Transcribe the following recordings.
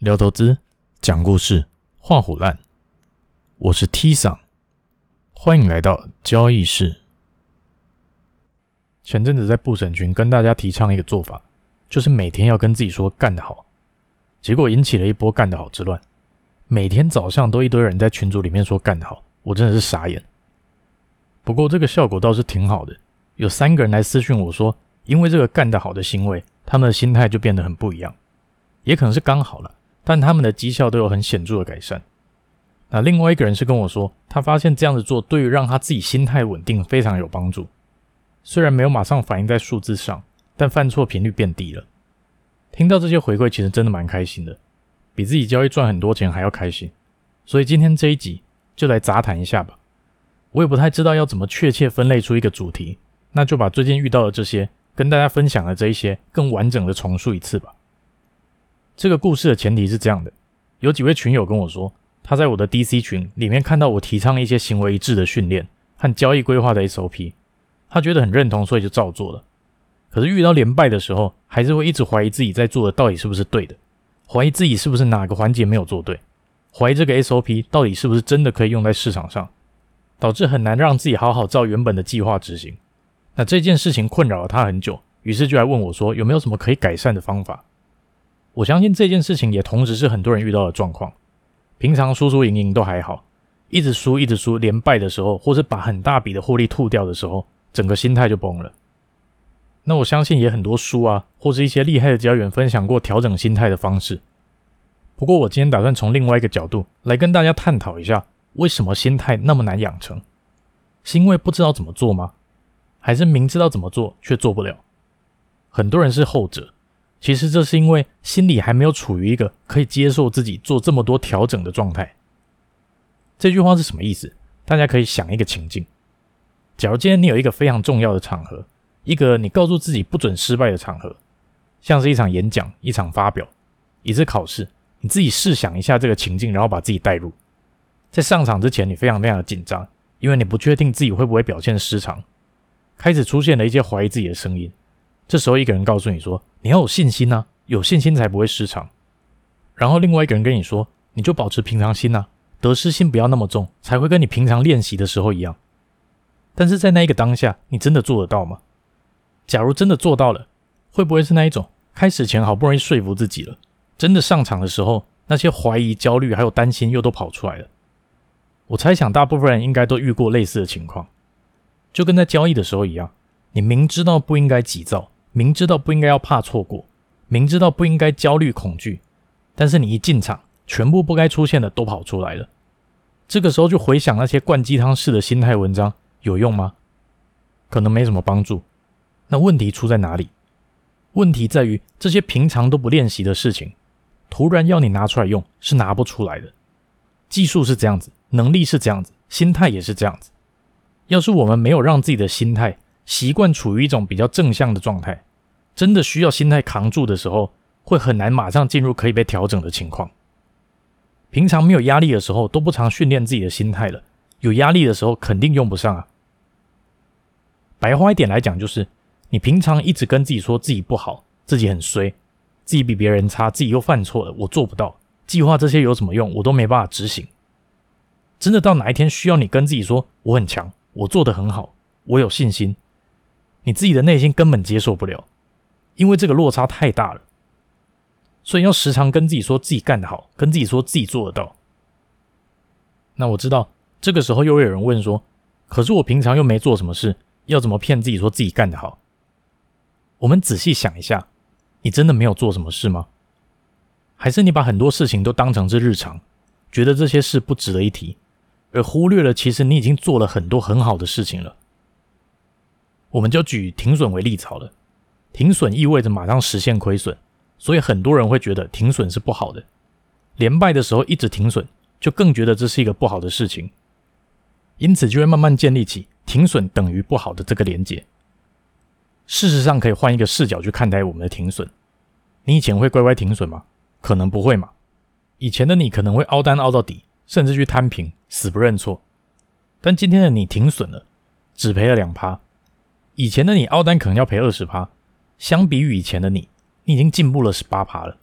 聊投资，讲故事，画虎烂。我是 T 桑，欢迎来到交易室。前阵子在布审群跟大家提倡一个做法，就是每天要跟自己说干得好，结果引起了一波干得好之乱。每天早上都一堆人在群组里面说干得好，我真的是傻眼。不过这个效果倒是挺好的，有三个人来私讯我说，因为这个干得好的行为，他们的心态就变得很不一样，也可能是刚好了。但他们的绩效都有很显著的改善。那另外一个人是跟我说，他发现这样子做对于让他自己心态稳定非常有帮助。虽然没有马上反映在数字上，但犯错频率变低了。听到这些回馈，其实真的蛮开心的，比自己交易赚很多钱还要开心。所以今天这一集就来杂谈一下吧。我也不太知道要怎么确切分类出一个主题，那就把最近遇到的这些跟大家分享的这一些更完整的重述一次吧。这个故事的前提是这样的：有几位群友跟我说，他在我的 DC 群里面看到我提倡一些行为一致的训练和交易规划的 SOP，他觉得很认同，所以就照做了。可是遇到连败的时候，还是会一直怀疑自己在做的到底是不是对的，怀疑自己是不是哪个环节没有做对，怀疑这个 SOP 到底是不是真的可以用在市场上，导致很难让自己好好照原本的计划执行。那这件事情困扰了他很久，于是就来问我说，有没有什么可以改善的方法？我相信这件事情也同时是很多人遇到的状况。平常输输赢赢都还好，一直输一直输，连败的时候，或是把很大笔的获利吐掉的时候，整个心态就崩了。那我相信也很多书啊，或是一些厉害的交易员分享过调整心态的方式。不过我今天打算从另外一个角度来跟大家探讨一下，为什么心态那么难养成？是因为不知道怎么做吗？还是明知道怎么做却做不了？很多人是后者。其实这是因为心里还没有处于一个可以接受自己做这么多调整的状态。这句话是什么意思？大家可以想一个情境：假如今天你有一个非常重要的场合，一个你告诉自己不准失败的场合，像是一场演讲、一场发表、一次考试，你自己试想一下这个情境，然后把自己带入。在上场之前，你非常非常的紧张，因为你不确定自己会不会表现失常，开始出现了一些怀疑自己的声音。这时候，一个人告诉你说：“你要有信心呐，有信心才不会失常。”然后另外一个人跟你说：“你就保持平常心呐，得失心不要那么重，才会跟你平常练习的时候一样。”但是在那一个当下，你真的做得到吗？假如真的做到了，会不会是那一种开始前好不容易说服自己了，真的上场的时候，那些怀疑、焦虑还有担心又都跑出来了？我猜想，大部分人应该都遇过类似的情况，就跟在交易的时候一样，你明知道不应该急躁。明知道不应该要怕错过，明知道不应该焦虑恐惧，但是你一进场，全部不该出现的都跑出来了。这个时候就回想那些灌鸡汤式的心态文章，有用吗？可能没什么帮助。那问题出在哪里？问题在于这些平常都不练习的事情，突然要你拿出来用，是拿不出来的。技术是这样子，能力是这样子，心态也是这样子。要是我们没有让自己的心态，习惯处于一种比较正向的状态，真的需要心态扛住的时候，会很难马上进入可以被调整的情况。平常没有压力的时候，都不常训练自己的心态了，有压力的时候肯定用不上啊。白话一点来讲，就是你平常一直跟自己说自己不好，自己很衰，自己比别人差，自己又犯错了，我做不到，计划这些有什么用？我都没办法执行。真的到哪一天需要你跟自己说我很强，我做得很好，我有信心。你自己的内心根本接受不了，因为这个落差太大了，所以要时常跟自己说自己干得好，跟自己说自己做得到。那我知道这个时候又会有人问说：“可是我平常又没做什么事，要怎么骗自己说自己干得好？”我们仔细想一下，你真的没有做什么事吗？还是你把很多事情都当成是日常，觉得这些事不值得一提，而忽略了其实你已经做了很多很好的事情了？我们就举停损为例好了，停损意味着马上实现亏损，所以很多人会觉得停损是不好的。连败的时候一直停损，就更觉得这是一个不好的事情，因此就会慢慢建立起停损等于不好的这个连结。事实上，可以换一个视角去看待我们的停损。你以前会乖乖停损吗？可能不会嘛。以前的你可能会凹单凹到底，甚至去摊平，死不认错。但今天的你停损了，只赔了两趴。以前的你凹单可能要赔二十趴，相比于以前的你，你已经进步了十八趴了。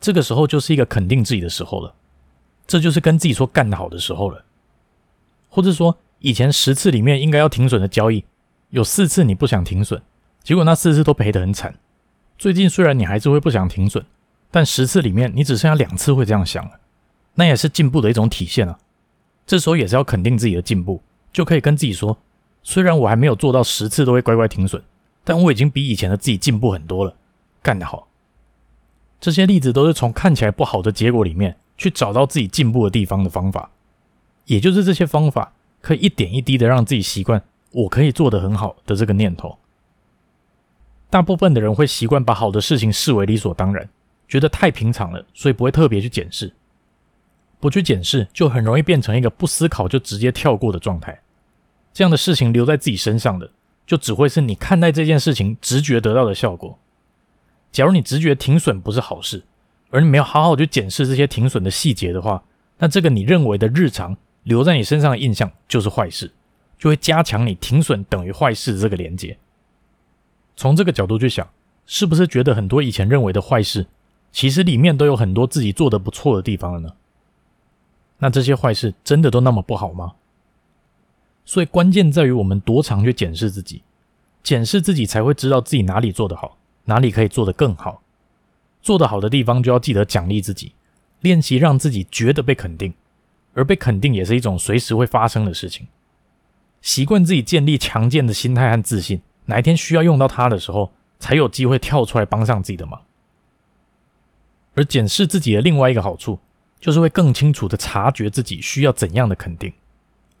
这个时候就是一个肯定自己的时候了，这就是跟自己说干得好的时候了。或者说，以前十次里面应该要停损的交易，有四次你不想停损，结果那四次都赔得很惨。最近虽然你还是会不想停损，但十次里面你只剩下两次会这样想了，那也是进步的一种体现啊。这时候也是要肯定自己的进步，就可以跟自己说，虽然我还没有做到十次都会乖乖停损，但我已经比以前的自己进步很多了，干得好。这些例子都是从看起来不好的结果里面去找到自己进步的地方的方法，也就是这些方法可以一点一滴的让自己习惯我可以做得很好的这个念头。大部分的人会习惯把好的事情视为理所当然，觉得太平常了，所以不会特别去检视。不去检视，就很容易变成一个不思考就直接跳过的状态。这样的事情留在自己身上的，就只会是你看待这件事情直觉得到的效果。假如你直觉停损不是好事，而你没有好好去检视这些停损的细节的话，那这个你认为的日常留在你身上的印象就是坏事，就会加强你停损等于坏事这个连结。从这个角度去想，是不是觉得很多以前认为的坏事，其实里面都有很多自己做得不错的地方了呢？那这些坏事真的都那么不好吗？所以关键在于我们多常去检视自己，检视自己才会知道自己哪里做得好，哪里可以做得更好。做得好的地方就要记得奖励自己，练习让自己觉得被肯定，而被肯定也是一种随时会发生的事情。习惯自己建立强健的心态和自信。哪一天需要用到它的时候，才有机会跳出来帮上自己的忙。而检视自己的另外一个好处，就是会更清楚地察觉自己需要怎样的肯定。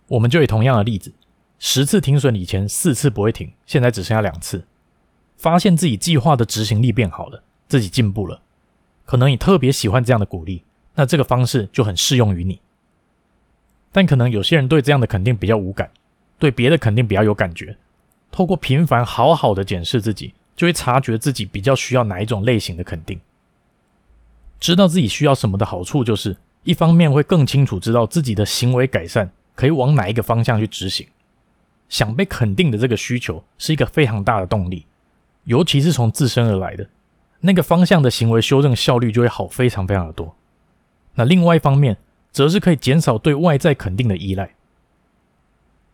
我们就以同样的例子，十次停损以前四次不会停，现在只剩下两次，发现自己计划的执行力变好了，自己进步了。可能你特别喜欢这样的鼓励，那这个方式就很适用于你。但可能有些人对这样的肯定比较无感，对别的肯定比较有感觉。透过频繁好好的检视自己，就会察觉自己比较需要哪一种类型的肯定。知道自己需要什么的好处，就是一方面会更清楚知道自己的行为改善可以往哪一个方向去执行。想被肯定的这个需求是一个非常大的动力，尤其是从自身而来的那个方向的行为修正效率就会好非常非常的多。那另外一方面，则是可以减少对外在肯定的依赖，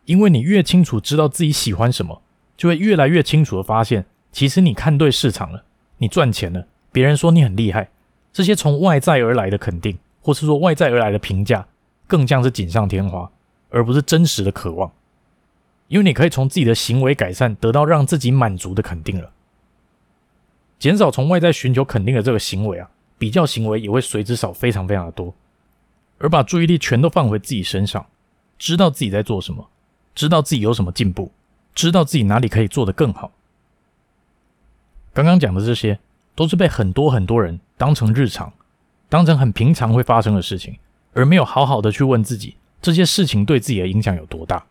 因为你越清楚知道自己喜欢什么。就会越来越清楚的发现，其实你看对市场了，你赚钱了，别人说你很厉害，这些从外在而来的肯定，或是说外在而来的评价，更像是锦上添花，而不是真实的渴望。因为你可以从自己的行为改善得到让自己满足的肯定了，减少从外在寻求肯定的这个行为啊，比较行为也会随之少非常非常的多，而把注意力全都放回自己身上，知道自己在做什么，知道自己有什么进步。知道自己哪里可以做得更好。刚刚讲的这些，都是被很多很多人当成日常，当成很平常会发生的事情，而没有好好的去问自己这些事情对自己的影响有多大。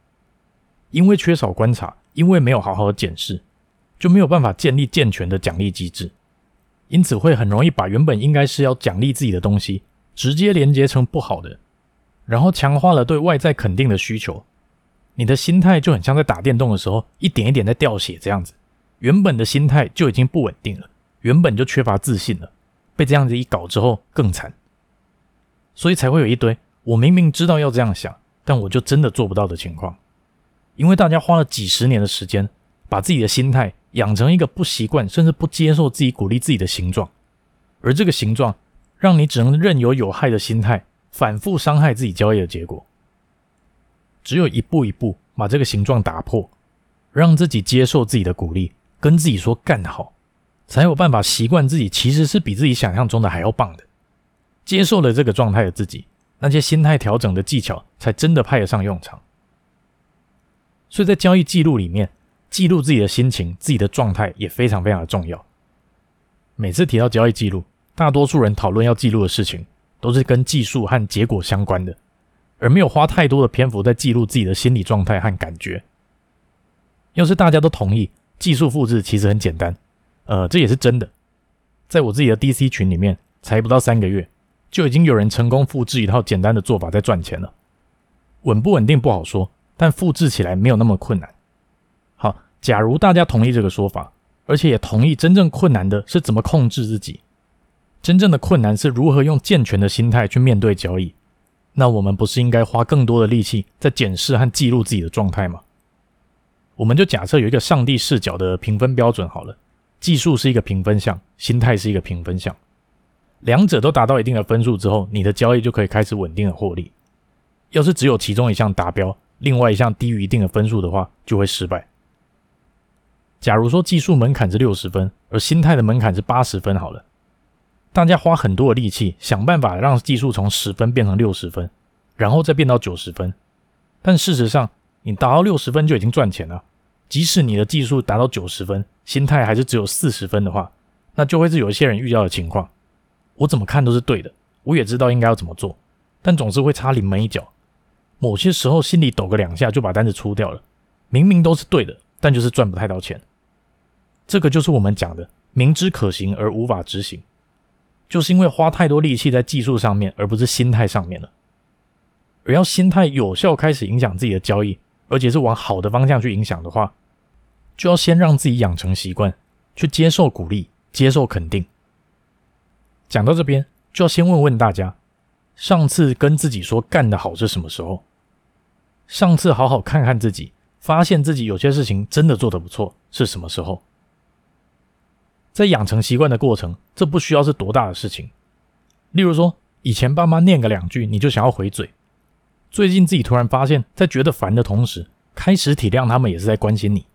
因为缺少观察，因为没有好好的检视，就没有办法建立健全的奖励机制，因此会很容易把原本应该是要奖励自己的东西，直接连接成不好的，然后强化了对外在肯定的需求。你的心态就很像在打电动的时候，一点一点在掉血这样子。原本的心态就已经不稳定了，原本就缺乏自信了，被这样子一搞之后更惨。所以才会有一堆我明明知道要这样想，但我就真的做不到的情况。因为大家花了几十年的时间，把自己的心态养成一个不习惯甚至不接受自己鼓励自己的形状，而这个形状让你只能任由有害的心态反复伤害自己交易的结果。只有一步一步把这个形状打破，让自己接受自己的鼓励，跟自己说干好，才有办法习惯自己其实是比自己想象中的还要棒的。接受了这个状态的自己，那些心态调整的技巧才真的派得上用场。所以在交易记录里面，记录自己的心情、自己的状态也非常非常的重要。每次提到交易记录，大多数人讨论要记录的事情，都是跟技术和结果相关的。而没有花太多的篇幅在记录自己的心理状态和感觉。要是大家都同意技术复制其实很简单，呃，这也是真的。在我自己的 DC 群里面，才不到三个月，就已经有人成功复制一套简单的做法在赚钱了。稳不稳定不好说，但复制起来没有那么困难。好，假如大家同意这个说法，而且也同意真正困难的是怎么控制自己，真正的困难是如何用健全的心态去面对交易。那我们不是应该花更多的力气在检视和记录自己的状态吗？我们就假设有一个上帝视角的评分标准好了，技术是一个评分项，心态是一个评分项，两者都达到一定的分数之后，你的交易就可以开始稳定的获利。要是只有其中一项达标，另外一项低于一定的分数的话，就会失败。假如说技术门槛是六十分，而心态的门槛是八十分好了。大家花很多的力气，想办法让技术从十分变成六十分，然后再变到九十分。但事实上，你达到六十分就已经赚钱了。即使你的技术达到九十分，心态还是只有四十分的话，那就会是有一些人遇到的情况。我怎么看都是对的，我也知道应该要怎么做，但总是会差临门一脚。某些时候心里抖个两下就把单子出掉了，明明都是对的，但就是赚不太到钱。这个就是我们讲的明知可行而无法执行。就是因为花太多力气在技术上面，而不是心态上面了。而要心态有效开始影响自己的交易，而且是往好的方向去影响的话，就要先让自己养成习惯，去接受鼓励，接受肯定。讲到这边，就要先问问大家，上次跟自己说干得好是什么时候？上次好好看看自己，发现自己有些事情真的做得不错，是什么时候？在养成习惯的过程，这不需要是多大的事情。例如说，以前爸妈念个两句，你就想要回嘴；最近自己突然发现，在觉得烦的同时，开始体谅他们也是在关心你。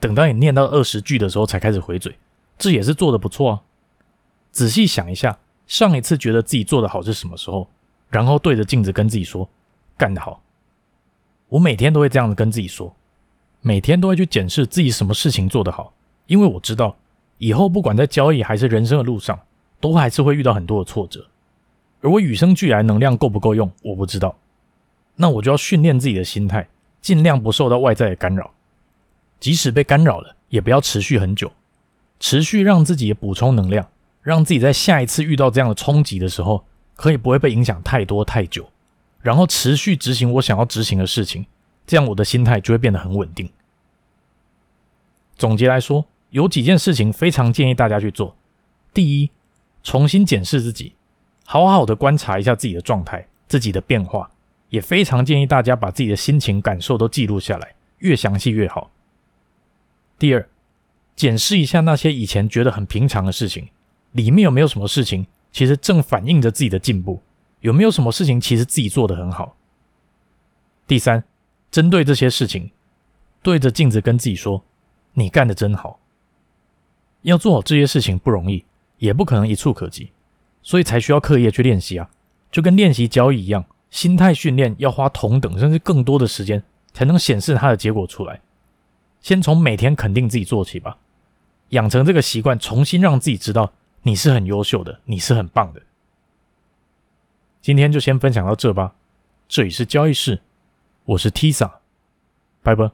等到你念到二十句的时候，才开始回嘴，这也是做得不错啊。仔细想一下，上一次觉得自己做的好是什么时候？然后对着镜子跟自己说：“干得好。”我每天都会这样子跟自己说，每天都会去检视自己什么事情做得好，因为我知道。以后不管在交易还是人生的路上，都还是会遇到很多的挫折，而我与生俱来能量够不够用，我不知道。那我就要训练自己的心态，尽量不受到外在的干扰，即使被干扰了，也不要持续很久，持续让自己补充能量，让自己在下一次遇到这样的冲击的时候，可以不会被影响太多太久，然后持续执行我想要执行的事情，这样我的心态就会变得很稳定。总结来说。有几件事情非常建议大家去做。第一，重新检视自己，好好的观察一下自己的状态、自己的变化，也非常建议大家把自己的心情、感受都记录下来，越详细越好。第二，检视一下那些以前觉得很平常的事情，里面有没有什么事情其实正反映着自己的进步，有没有什么事情其实自己做得很好。第三，针对这些事情，对着镜子跟自己说：“你干得真好。”要做好这些事情不容易，也不可能一触可及，所以才需要刻意去练习啊，就跟练习交易一样，心态训练要花同等甚至更多的时间才能显示它的结果出来。先从每天肯定自己做起吧，养成这个习惯，重新让自己知道你是很优秀的，你是很棒的。今天就先分享到这吧，这里是交易室，我是 Tisa，拜拜。